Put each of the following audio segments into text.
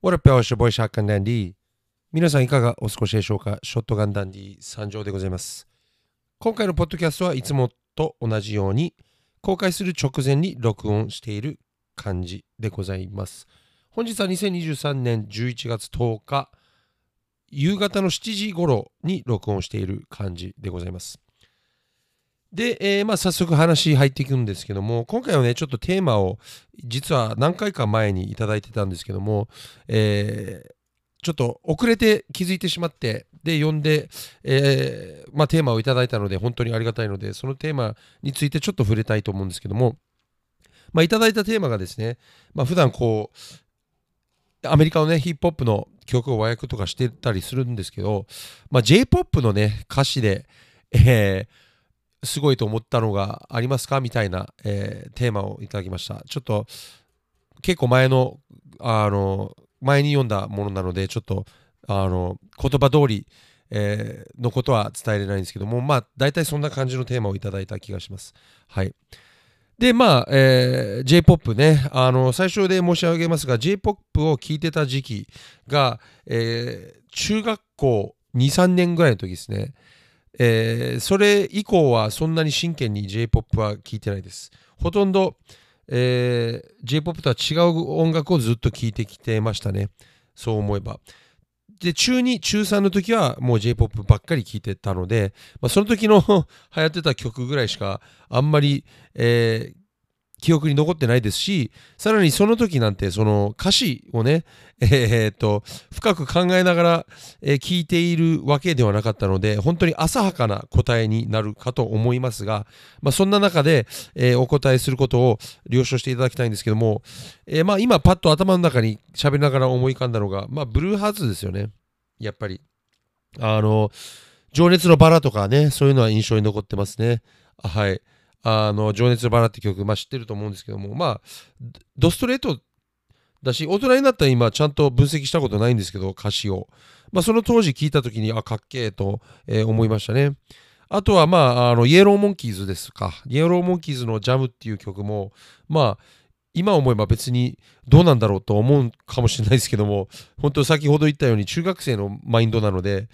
What up, y'all? It's your boy, Shotgun Dandy. 皆さんいかがお過ごしでしょうか？ショットガンダンディ参上でございます。今回のポッドキャストはいつもと同じように公開する直前に録音している感じでございます。本日は2023年11月10日夕方の7時頃に録音している感じでございます。で、えーまあ早速話入っていくんですけども、今回はね、ちょっとテーマを実は何回か前にいただいてたんですけども、えーちょっと遅れて気づいてしまって、で、読んで、えーまあテーマをいただいたので、本当にありがたいので、そのテーマについてちょっと触れたいと思うんですけども、まあいただいたテーマがですね、まあ普段こう、アメリカのね、ヒップホップの曲を和訳とかしてたりするんですけど、まあ J-POP のね、歌詞で、えーすごいと思ったのがありますか？みたいな、えーテーマをいただきました。ちょっと結構前の、あの、前に読んだものなので、ちょっと、あの、言葉通り、えーのことは伝えれないんですけども、まあ、大体そんな感じのテーマをいただいた気がします。はい。で、まあ、えー J-POP ね、あの、最初で申し上げますが、J-POP を聴いてた時期が、えー中学校2、3年ぐらいの時ですね。えーそれ以降はそんなに真剣に J-POP は聴いてないです。ほとんど、えー J-POP とは違う音楽をずっと聴いてきてましたね。そう思えば。で、中2、中3の時はもう J-POP ばっかり聴いてたので、まあ、その時の 流行ってた曲ぐらいしかあんまり、えー記憶に残ってないですし、さらにその時なんてその歌詞をね、えーっと、深く考えながら、えー聞いているわけではなかったので、本当に浅はかな答えになるかと思いますが、まあ、そんな中で、えーお答えすることを了承していただきたいんですけども、えまあ、今パッと頭の中に喋りながら思い浮かんだのが、まあ、ブルーハーツですよね。やっぱり。あの、情熱のバラとかね、そういうのは印象に残ってますね。はい。あの、情熱のバラって曲、まあ知ってると思うんですけども、まあ、ドストレートだし、大人になった今、ちゃんと分析したことないんですけど、歌詞を。まあ、その当時聞いた時に、あ、かっけえと、えー思いましたね。あとは、まあ、あの、イエローモンキーズですか。イエローモンキーズのジャムっていう曲も、まあ、今思えば別にどうなんだろうと思うかもしれないですけども、本当先ほど言ったように中学生のマインドなので、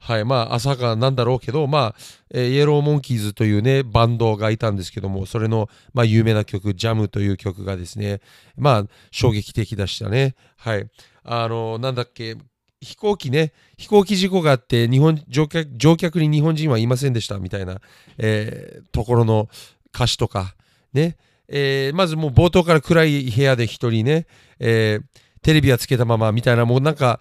はい、まあ、浅はかなんだろうけど、まあ、えーイエローモンキーズというね、バンドがいたんですけども、それの、まあ、有名な曲、ジャムという曲がですね、まあ、衝撃的でしたね。はい。あの、なんだっけ、飛行機ね、飛行機事故があって、日本、乗客、乗客に日本人はいませんでした、みたいな、えーところの歌詞とか、ね、えーまずもう冒頭から暗い部屋で一人ね、えーテレビはつけたままみたいな、もうなんか、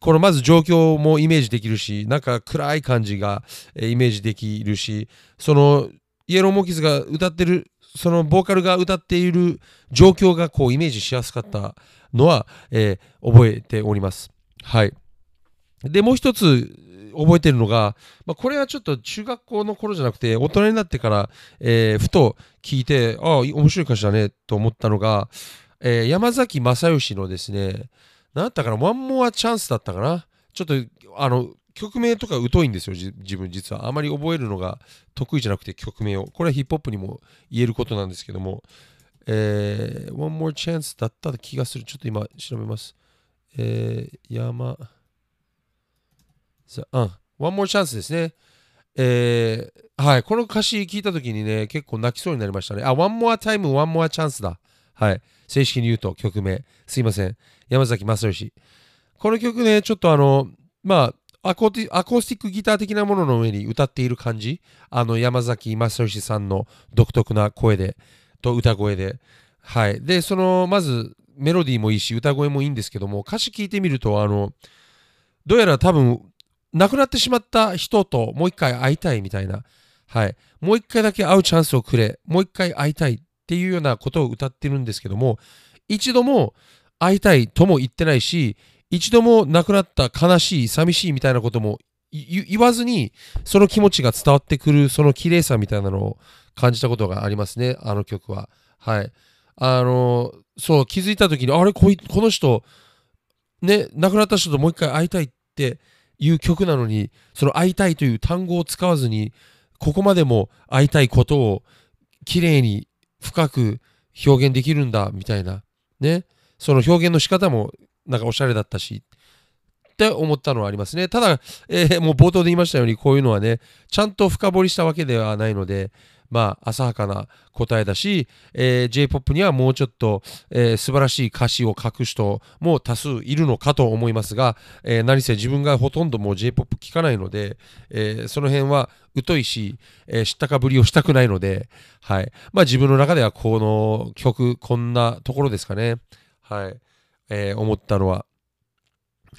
このまず状況もイメージできるし、なんか暗い感じがえイメージできるし、そのイエローモンキズが歌ってる、そのボーカルが歌っている状況がこうイメージしやすかったのは、えー覚えております。はい。で、もう一つ覚えてるのが、まあ、これはちょっと中学校の頃じゃなくて、大人になってから、えーふと聞いて、ああ、面白い歌詞だねと思ったのが、えー山崎正義のですね、何だったかな、ワンモアチャンスだったかな？ちょっと、あの、曲名とか疎いんですよ、自分実は。あまり覚えるのが得意じゃなくて曲名を。これはヒップホップにも言えることなんですけども、えー、One More Chance だった気がする。ちょっと今調べます。えー、山、さうん、One More Chance ですね。えー、はい、この歌詞聞いたときにね、結構泣きそうになりましたね。あ、One More Time, One More Chance だ。はい。正式に言うと曲名。すいません。山崎正義。この曲ね、ちょっとあの、まあ、アコースティックギター的なものの上に歌っている感じ。あの、山崎正義さんの独特な声で、と歌声で。はい。で、その、まず、メロディーもいいし、歌声もいいんですけども、歌詞聞いてみると、あの、どうやら多分、亡くなってしまった人ともう一回会いたいみたいな。はい。もう一回だけ会うチャンスをくれ。もう一回会いたいっていうようなことを歌ってるんですけども、一度も会いたいとも言ってないし、一度も亡くなった悲しい、寂しいみたいなことも言わずに、その気持ちが伝わってくる、その綺麗さみたいなのを感じたことがありますね、あの曲は。はい。あの、そう、気づいた時に、あれ、こいこの人、ね、亡くなった人ともう一回会いたいっていう曲なのに、その会いたいという単語を使わずに、ここまでも会いたいことを綺麗に深く表現できるんだ、みたいな。ね。その表現の仕方もなんかおしゃれだったし、って思ったのはありますね。ただ、えー、もう冒頭で言いましたように、こういうのはね、ちゃんと深掘りしたわけではないので、まあ、浅はかな答えだし、えー、J-POP にはもうちょっと、えー、素晴らしい歌詞を書く人も多数いるのかと思いますが、えー、何せ自分がほとんどもう J-POP 聞かないので、えー、その辺は疎いし、えー、知ったかぶりをしたくないので、はい。まあ自分の中ではこの曲、こんなところですかね。はい。えー、思ったのは。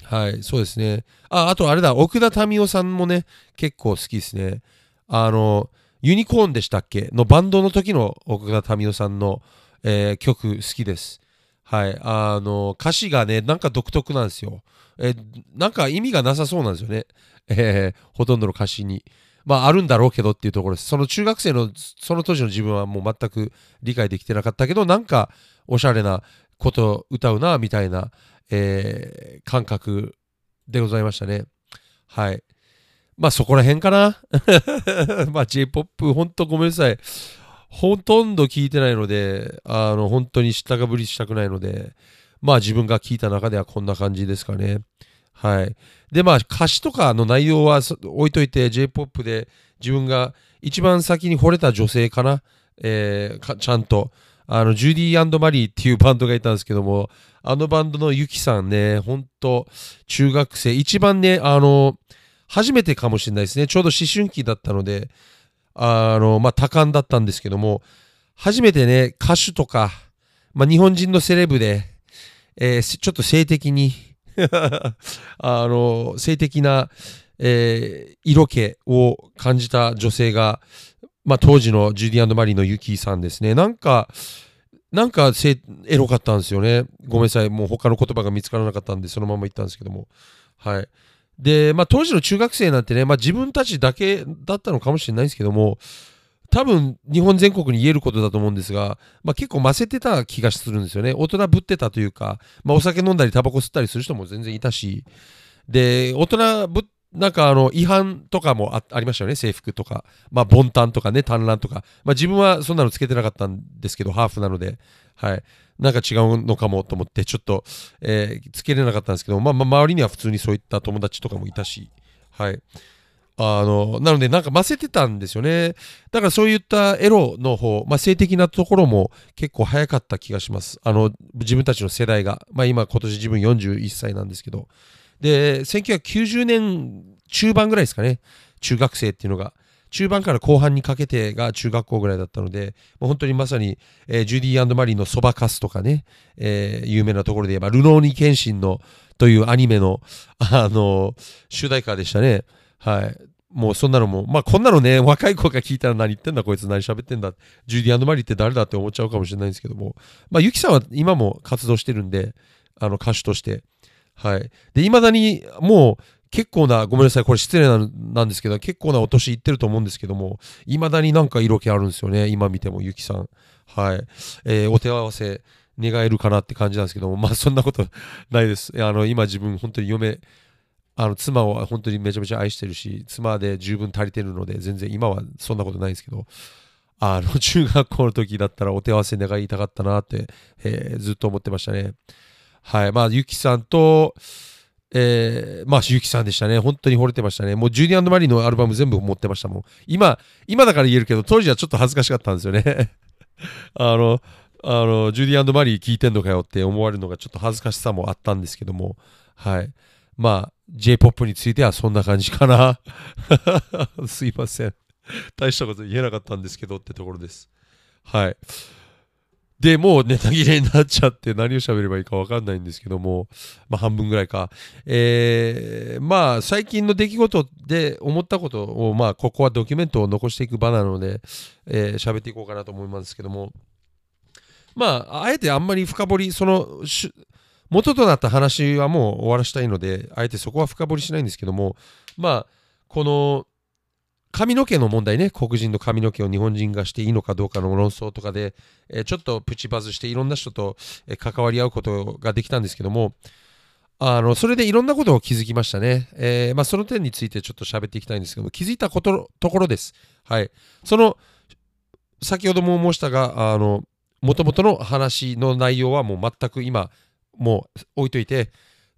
はい、そうですね。あ、あとあれだ、奥田民生さんもね、結構好きですね。あの、ユニコーンでしたっけ？のバンドの時の奥田民生さんの、えー、曲好きです。はい。あの、歌詞がね、なんか独特なんですよ。えー、なんか意味がなさそうなんですよね。えー、ほとんどの歌詞に。まあ、あるんだろうけどっていうところです。その中学生の、その当時の自分はもう全く理解できてなかったけど、なんかおしゃれなこと歌うな、みたいな、えー、感覚でございましたね。はい。まあそこら辺かな。まあ J-POP ほんとごめんなさい。ほとんど聞いてないので、あの本当に知ったかぶりしたくないので、まあ自分が聞いた中ではこんな感じですかね。はい。でまあ歌詞とかの内容は置いといて J-POP で自分が一番先に惚れた女性かな。えー、ちゃんと。あの、ジュディマリーっていうバンドがいたんですけども、あのバンドのユキさんね、ほんと、中学生、一番ね、あの、初めてかもしれないですね。ちょうど思春期だったので、あの、まあ、多感だったんですけども、初めてね、歌手とか、まあ、日本人のセレブで、えー、ちょっと性的に あの、性的な、えー、色気を感じた女性が、まあ、当時のジュディマリーのユキさんですね。なんか、なんかエロかったんですよね。ごめんなさい。もう他の言葉が見つからなかったんで、そのまま言ったんですけども。はい。で、まあ、当時の中学生なんてね、まあ、自分たちだけだったのかもしれないんですけども、多分日本全国に言えることだと思うんですが、まあ、結構ませてた気がするんですよね。大人ぶってたというか、まあ、お酒飲んだりタバコ吸ったりする人も全然いたし、で、大人ぶなんかあの違反とかもありましたよね、制服とか。まあ、ボンタンとかね、単乱とか。まあ、自分はそんなのつけてなかったんですけど、ハーフなので、はい。なんか違うのかもと思って、ちょっと、えー、つけれなかったんですけど、まあ、まあ、周りには普通にそういった友達とかもいたし、はい。あの、なので、なんかませてたんですよね。だからそういったエロの方、まあ、性的なところも結構早かった気がします。あの、自分たちの世代が。まあ、今、今年自分41歳なんですけど。で、1990年中盤ぐらいですかね。中学生っていうのが。中盤から後半にかけてが中学校ぐらいだったので、もう本当にまさに、えー、ジュディマリーのそばかすとかね、えー、有名なところで言えば、ルノーニケンシンのというアニメの、あの主題歌でしたね。はい。もうそんなのも、まあこんなのね、若い子が聞いたら何言ってんだこいつ何喋ってんだ。ジュディマリーって誰だって思っちゃうかもしれないんですけども、まあユキさんは今も活動してるんで、あの歌手として。はい。で、未だにもう結構な、ごめんなさい、これ失礼なんですけど、結構なお年いってると思うんですけども、いまだになんか色気あるんですよね、今見ても、ゆきさん。はい。えー、お手合わせ願えるかなって感じなんですけども、まあそんなことないです。あの、今自分、本当に嫁、あの妻を本当にめちゃめちゃ愛してるし、妻で十分足りてるので、全然今はそんなことないんですけど、あの、中学校の時だったらお手合わせ願いたかったなって、えー、ずっと思ってましたね。はい。まあ、ゆきさんと、えー、まあ、ゆきさんでしたね。本当に惚れてましたね。もう、ジュニアンドマリーのアルバム全部持ってましたもん。今、今だから言えるけど、当時はちょっと恥ずかしかったんですよね。あの、あの、ジュディマリー聞いてんのかよって思われるのがちょっと恥ずかしさもあったんですけども、はい。まあ、J-POP についてはそんな感じかな。すいません。大したこと言えなかったんですけどってところです。はい。で、もうネタ切れになっちゃって何を喋ればいいかわかんないんですけども、まあ半分ぐらいか。えー、まあ最近の出来事で思ったことを、まあここはドキュメントを残していく場なので、えー、喋っていこうかなと思いますけども、まああえてあんまり深掘り、その、元となった話はもう終わらしたいので、あえてそこは深掘りしないんですけども、まあ、この髪の毛の問題ね、黒人の髪の毛を日本人がしていいのかどうかの論争とかで、えー、ちょっとプチバズしていろんな人と、えー、関わり合うことができたんですけども、あの、それでいろんなことを気づきましたね。えー、まあ、その点についてちょっと喋っていきたいんですけども、気づいたことところです。はい。その、先ほども申したが、あの、もともとの話の内容はもう全く今、もう置いといて、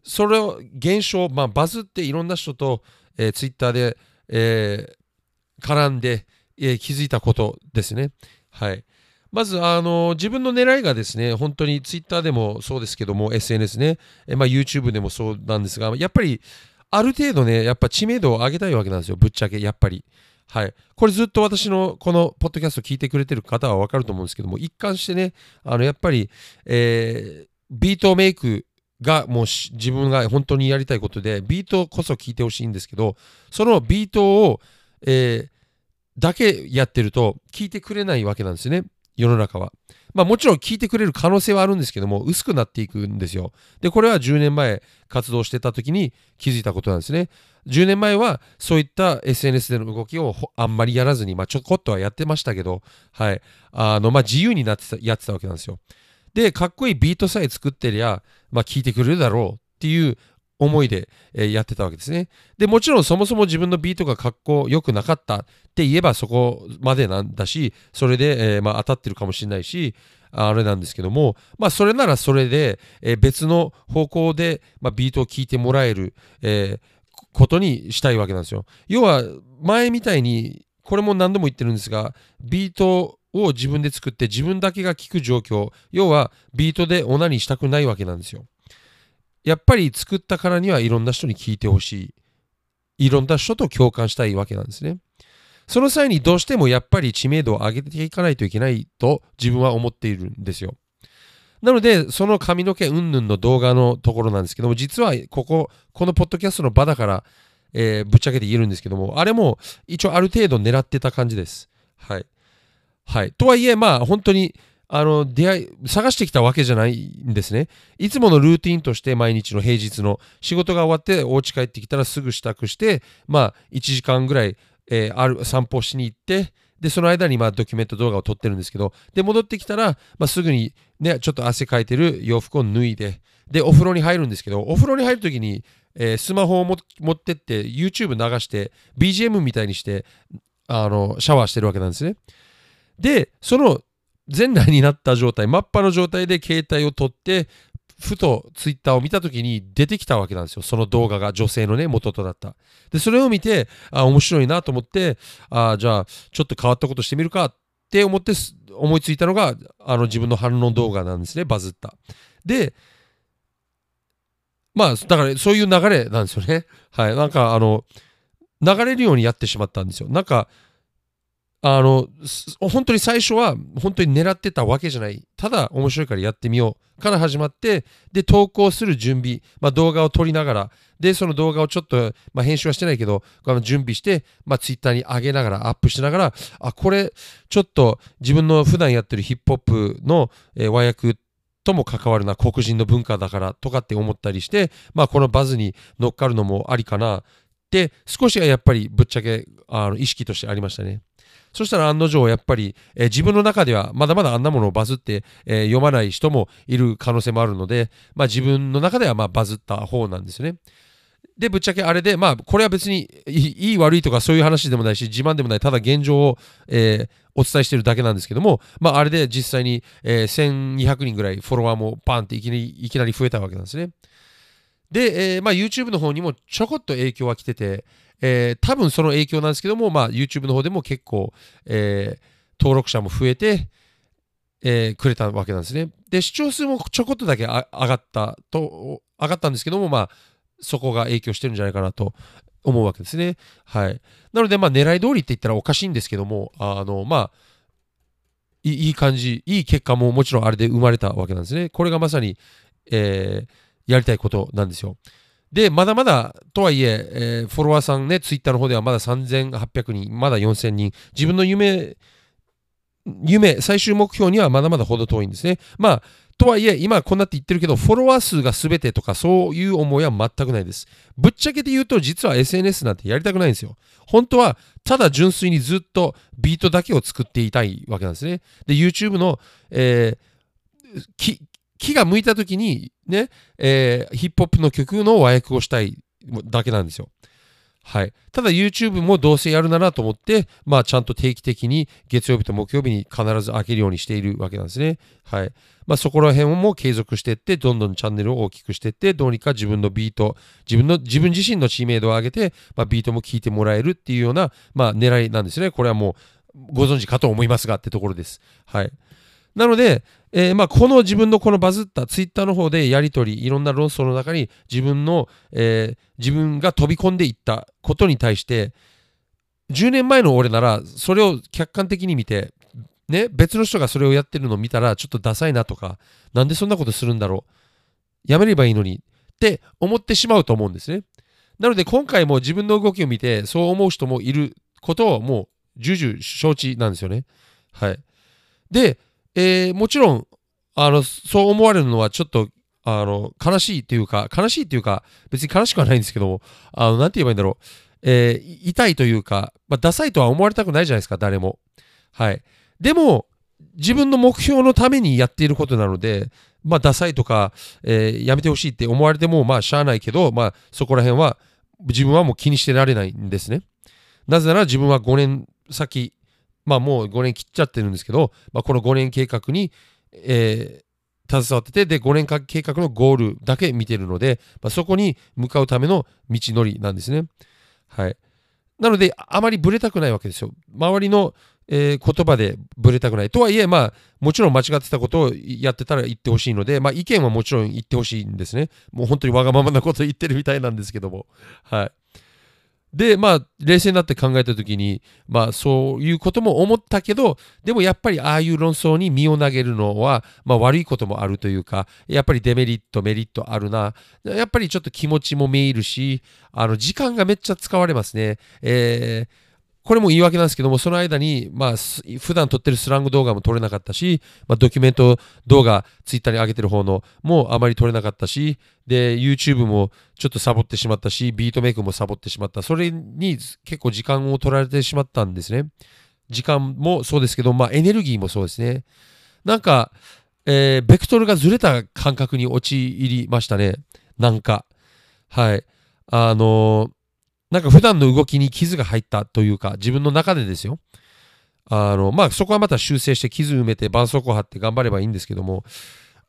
それを現象、まあ、バズっていろんな人と、えー、ツイッターで、えー、絡んで、えー、気づいたことですね。はい。まず、あの自分の狙いがですね、本当にツイッターでもそうですけども、SNS ね、えまあ、YouTube でもそうなんですが、やっぱり、ある程度ね、やっぱ知名度を上げたいわけなんですよ、ぶっちゃけ、やっぱり。はい。これずっと私のこのポッドキャスト聞いてくれてる方はわかると思うんですけども、一貫してね、あの、やっぱり、えー、ビートメイクがもう自分が本当にやりたいことで、ビートこそ聞いてほしいんですけど、そのビートを、えー、だけやってると聞いてくれないわけなんですね、世の中は。まあもちろん聞いてくれる可能性はあるんですけども、薄くなっていくんですよ。で、これは10年前活動してた時に気づいたことなんですね。10年前はそういった SNS での動きをあんまりやらずに、まあちょこっとはやってましたけど、はい。あの、まあ自由になってた、やってたわけなんですよ。で、かっこいいビートさえ作ってりゃ、まあ聞いてくれるだろうっていう思いで、え、やってたわけですね。で、もちろんそもそも自分のビートがかっこよくなかったって言えばそこまでなんだし、それで、えー、まあ、当たってるかもしれないし、あれなんですけども、まあ、それならそれで、えー、別の方向で、まあ、ビートを聴いてもらえる、えことにしたいわけなんですよ。要は、前みたいに、これも何度も言ってるんですが、ビートを自分で作って自分だけが聴く状況、要はビートでオナにしたくないわけなんですよ。やっぱり作ったからにはいろんな人に聞いてほしい。いろんな人と共感したいわけなんですね。その際にどうしてもやっぱり知名度を上げていかないといけないと自分は思っているんですよ。なので、その髪の毛うんぬんの動画のところなんですけども、実はここ、このポッドキャストの場だから、えー、ぶっちゃけて言えるんですけども、あれも一応ある程度狙ってた感じです。はい。はい。とはいえ、まあ本当に、あの、出会い、探してきたわけじゃないんですね。いつものルーティンとして毎日の平日の仕事が終わってお家帰ってきたらすぐ支度して、まあ1時間ぐらい、えー、ある散歩しに行って、で、その間にまあドキュメント動画を撮ってるんですけど、で、戻ってきたら、まあ、すぐにね、ちょっと汗かいてる洋服を脱いで、で、お風呂に入るんですけど、お風呂に入るときに、えー、スマホを持ってって YouTube 流して BGM みたいにしてあのシャワーしてるわけなんですね。で、その全裸になった状態、真っ裸の状態で携帯を取って、ふとツイッターを見た時に出てきたわけなんですよ。その動画が女性のね、元となった。で、それを見て、あ、面白いなと思って、あ、じゃあ、ちょっと変わったことしてみるかって思って、思いついたのが、あの自分の反論動画なんですね、バズった。で、まあ、だからそういう流れなんですよね。はい。なんか、あの、流れるようにやってしまったんですよ。なんか、あの、本当に最初は本当に狙ってたわけじゃない。ただ面白いからやってみようから始まって、で、投稿する準備、まあ、動画を撮りながら、で、その動画をちょっと、まあ、編集はしてないけど、準備して、まあ、ツイッターに上げながら、アップしながら、あ、これ、ちょっと自分の普段やってるヒップホップの、えー、和訳とも関わるな、黒人の文化だからとかって思ったりして、まあ、このバズに乗っかるのもありかなって、少しはやっぱりぶっちゃけあの意識としてありましたね。そしたら案の定やっぱり、えー、自分の中ではまだまだあんなものをバズって、えー、読まない人もいる可能性もあるので、まあ、自分の中ではまバズった方なんですね。で、ぶっちゃけあれで、まあ、これは別にいい悪いとかそういう話でもないし、自慢でもない、ただ現状を、えー、お伝えしてるだけなんですけども、まあ、あれで実際に、えー、1200人ぐらいフォロワーもパンっていきなりいきなり増えたわけなんですね。で、えーまあ、YouTube の方にもちょこっと影響は来てて、えー、多分その影響なんですけども、まあ、YouTube の方でも結構、えー、登録者も増えて、えー、くれたわけなんですね。で、視聴数もちょこっとだけ上がったと、上がったんですけども、まあ、そこが影響してるんじゃないかなと思うわけですね。はい。なので、まあ、狙い通りって言ったらおかしいんですけども、あの、まあ、いい感じ、いい結果ももちろんあれで生まれたわけなんですね。これがまさに、えー、やりたいことなんですよ。で、まだまだ、とはいええー、フォロワーさんね、ツイッターの方ではまだ3800人、まだ4000人、自分の夢、夢、最終目標にはまだまだほど遠いんですね。まあ、とはいえ、今こんなって言ってるけど、フォロワー数が全てとかそういう思いは全くないです。ぶっちゃけて言うと、実は SNS なんてやりたくないんですよ。本当は、ただ純粋にずっとビートだけを作っていたいわけなんですね。で、YouTube の、えー、木が向いた時にね、えー、ヒップホップの曲の和訳をしたいだけなんですよ。はい。ただ YouTube もどうせやるならと思って、まあちゃんと定期的に月曜日と木曜日に必ず開けるようにしているわけなんですね。はい。まあそこら辺も継続していって、どんどんチャンネルを大きくしていって、どうにか自分のビート、自分の、自分自身の知名度を上げて、まあビートも聴いてもらえるっていうような、まあ狙いなんですね。これはもうご存知かと思いますがってところです。はい。なので、えー、まあこの自分のこのバズったツイッターの方でやり取りいろんな論争の中に自分の、えー、自分が飛び込んでいったことに対して10年前の俺ならそれを客観的に見てね別の人がそれをやってるのを見たらちょっとダサいなとかなんでそんなことするんだろうやめればいいのにって思ってしまうと思うんですね。なので今回も自分の動きを見てそう思う人もいることをもう重々承知なんですよね。はい。でえー、もちろん、あの、そう思われるのはちょっと、あの、悲しいというか、悲しいというか、別に悲しくはないんですけども、あの、なんて言えばいいんだろう。えー、痛いというか、まあ、ダサいとは思われたくないじゃないですか、誰も。はい。でも、自分の目標のためにやっていることなので、まあ、ダサいとか、えー、やめてほしいって思われても、まあ、しゃあないけど、まあ、そこら辺は、自分はもう気にしてられないんですね。なぜなら自分は5年先、まあもう5年切っちゃってるんですけど、まあ、この5年計画に、えー、携わってて、で、5年計画のゴールだけ見てるので、まあ、そこに向かうための道のりなんですね。はい。なので、あまりぶれたくないわけですよ。周りの、えー、言葉でぶれたくない。とはいえ、まあ、もちろん間違ってたことをやってたら言ってほしいので、まあ、意見はもちろん言ってほしいんですね。もう本当にわがままなこと言ってるみたいなんですけども。はい。で、まあ、冷静になって考えたときに、まあ、そういうことも思ったけど、でもやっぱりああいう論争に身を投げるのは、まあ、悪いこともあるというか、やっぱりデメリット、メリットあるな。やっぱりちょっと気持ちも見えるし、あの、時間がめっちゃ使われますね。えーこれも言い訳なんですけども、その間に、まあ、普段撮ってるスラング動画も撮れなかったし、まあ、ドキュメント動画、ツイッターに上げてる方のもあまり撮れなかったし、で、YouTube もちょっとサボってしまったし、ビートメイクもサボってしまった。それに結構時間を取られてしまったんですね。時間もそうですけど、まあ、エネルギーもそうですね。なんか、えー、ベクトルがずれた感覚に陥りましたね。なんか。はい。あのーなんか普段の動きに傷が入ったというか、自分の中でですよ。あの、まあ、そこはまた修正して傷埋めて絆創膏貼って頑張ればいいんですけども、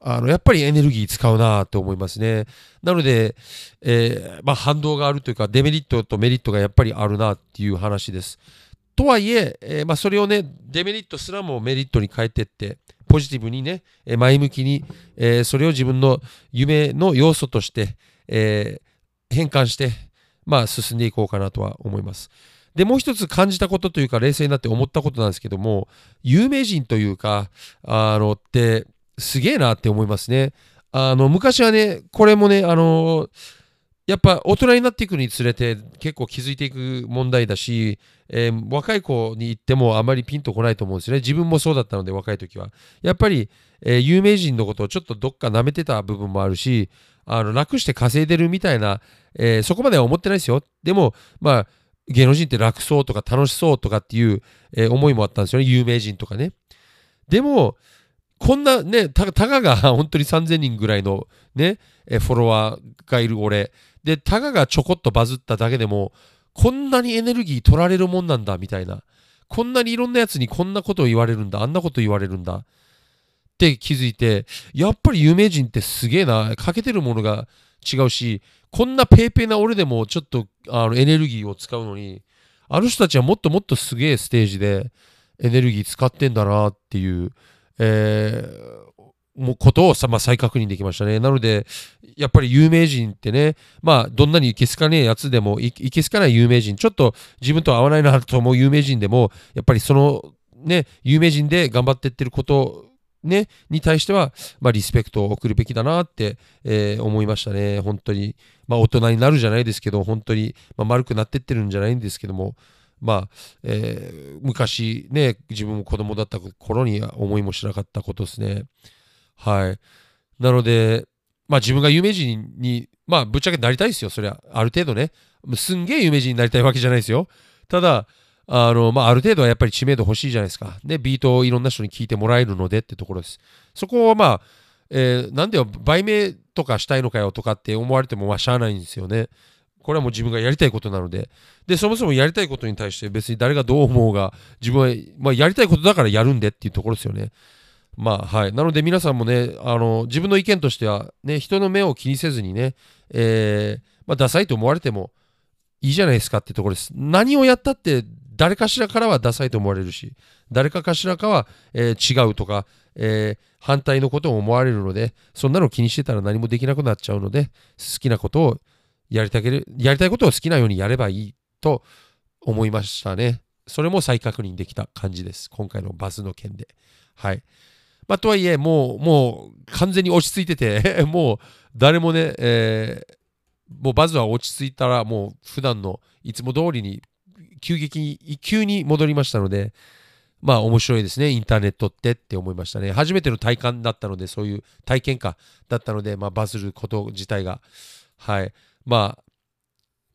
あの、やっぱりエネルギー使うなと思いますね。なので、えー、まあ、反動があるというか、デメリットとメリットがやっぱりあるなっていう話です。とはいええー、まあ、それをね、デメリットすらもメリットに変えてって、ポジティブにね、前向きに、えー、それを自分の夢の要素として、え、変換して、まあ、進んでいこうかなとは思います。で、もう一つ感じたことというか、冷静になって思ったことなんですけども、有名人というか、あの、ってすげえなって思いますね。あの、昔はね、これもね、あの、やっぱ大人になっていくにつれて結構気づいていく問題だし、えー、若い子に言ってもあまりピンとこないと思うんですね。自分もそうだったので若い時は。やっぱり、えー、有名人のことをちょっとどっか舐めてた部分もあるし、あの楽して稼いでるみたいな、えー、そこまでは思ってないですよ。でも、まあ、芸能人って楽そうとか楽しそうとかっていう、えー、思いもあったんですよね。有名人とかね。でも、こんなね、たかが 本当に3000人ぐらいのね、フォロワーがいる俺。で、たかがちょこっとバズっただけでも、こんなにエネルギー取られるもんなんだみたいな。こんなにいろんなやつにこんなことを言われるんだ、あんなこと言われるんだ。って気づいて、やっぱり有名人ってすげえな、欠けてるものが違うし、こんなペーペーな俺でもちょっとあのエネルギーを使うのに、あの人たちはもっともっとすげえステージでエネルギー使ってんだなっていう、えー、ことをさ、まあ、再確認できましたね。なので、やっぱり有名人ってね、まあ、どんなにいけすかねえやつでもい、いけすかない有名人、ちょっと自分と合わないなと思う有名人でも、やっぱりその、ね、有名人で頑張ってってることね、に対しては、まあ、リスペクトを送るべきだなって、えー、思いましたね。本当に。まあ、大人になるじゃないですけど、本当に、まあ、丸くなってってるんじゃないんですけども、まあ、えー、昔ね、自分も子供だった頃に思いもしなかったことですね。はい。なので、まあ自分が有名人に、まあぶっちゃけなりたいですよ、そりゃ。ある程度ね。すんげえ有名人になりたいわけじゃないですよ。ただ、あの、まあ、ある程度はやっぱり知名度欲しいじゃないですか。で、ビートをいろんな人に聞いてもらえるのでってところです。そこはまあ、えー、なんでよ、売名とかしたいのかよとかって思われても、まあ、しゃあないんですよね。これはもう自分がやりたいことなので。で、そもそもやりたいことに対して別に誰がどう思うが、自分は、まあ、やりたいことだからやるんでっていうところですよね。まあはい。なので皆さんもね、あの、自分の意見としては、ね、人の目を気にせずにね、えー、まあ、ダサいと思われてもいいじゃないですかってところです。何をやったって誰かしらからはダサいと思われるし、誰かかしらかは、えー、違うとか、えー、反対のことを思われるので、そんなの気にしてたら何もできなくなっちゃうので、好きなことをやりたける、やりたいことを好きなようにやればいいと思いましたね。それも再確認できた感じです。今回のバズの件で。はい。まあ、とはいえ、もう、もう完全に落ち着いてて もう誰もね、えー、もうバズは落ち着いたら、もう普段のいつも通りに急激に、急に戻りましたので、まあ面白いですね、インターネットってって思いましたね。初めての体感だったので、そういう体験かだったので、まあバズること自体が、はい。まあ、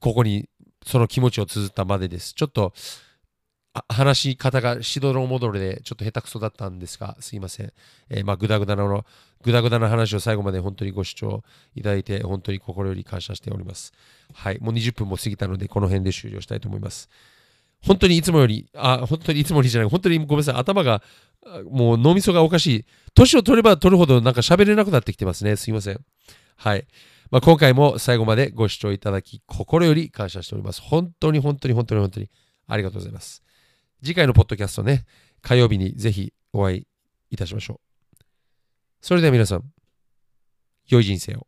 ここにその気持ちを綴ったまでです。ちょっと、話し方がしどろもどろでちょっと下手くそだったんですが、すいません。えー、まあ、ぐだぐだなの、ぐだぐだな話を最後まで本当にご視聴いただいて、本当に心より感謝しております。はい。もう20分も過ぎたので、この辺で終了したいと思います。本当にいつもより、あ、本当にいつもよりじゃない、本当にごめんなさい。頭が、もう脳みそがおかしい。年を取れば取るほどなんか喋れなくなってきてますね。すいません。はい。まあ、今回も最後までご視聴いただき、心より感謝しております。本当に本当に本当に本当にありがとうございます。次回のポッドキャストね、火曜日にぜひお会いいたしましょう。それでは皆さん、良い人生を。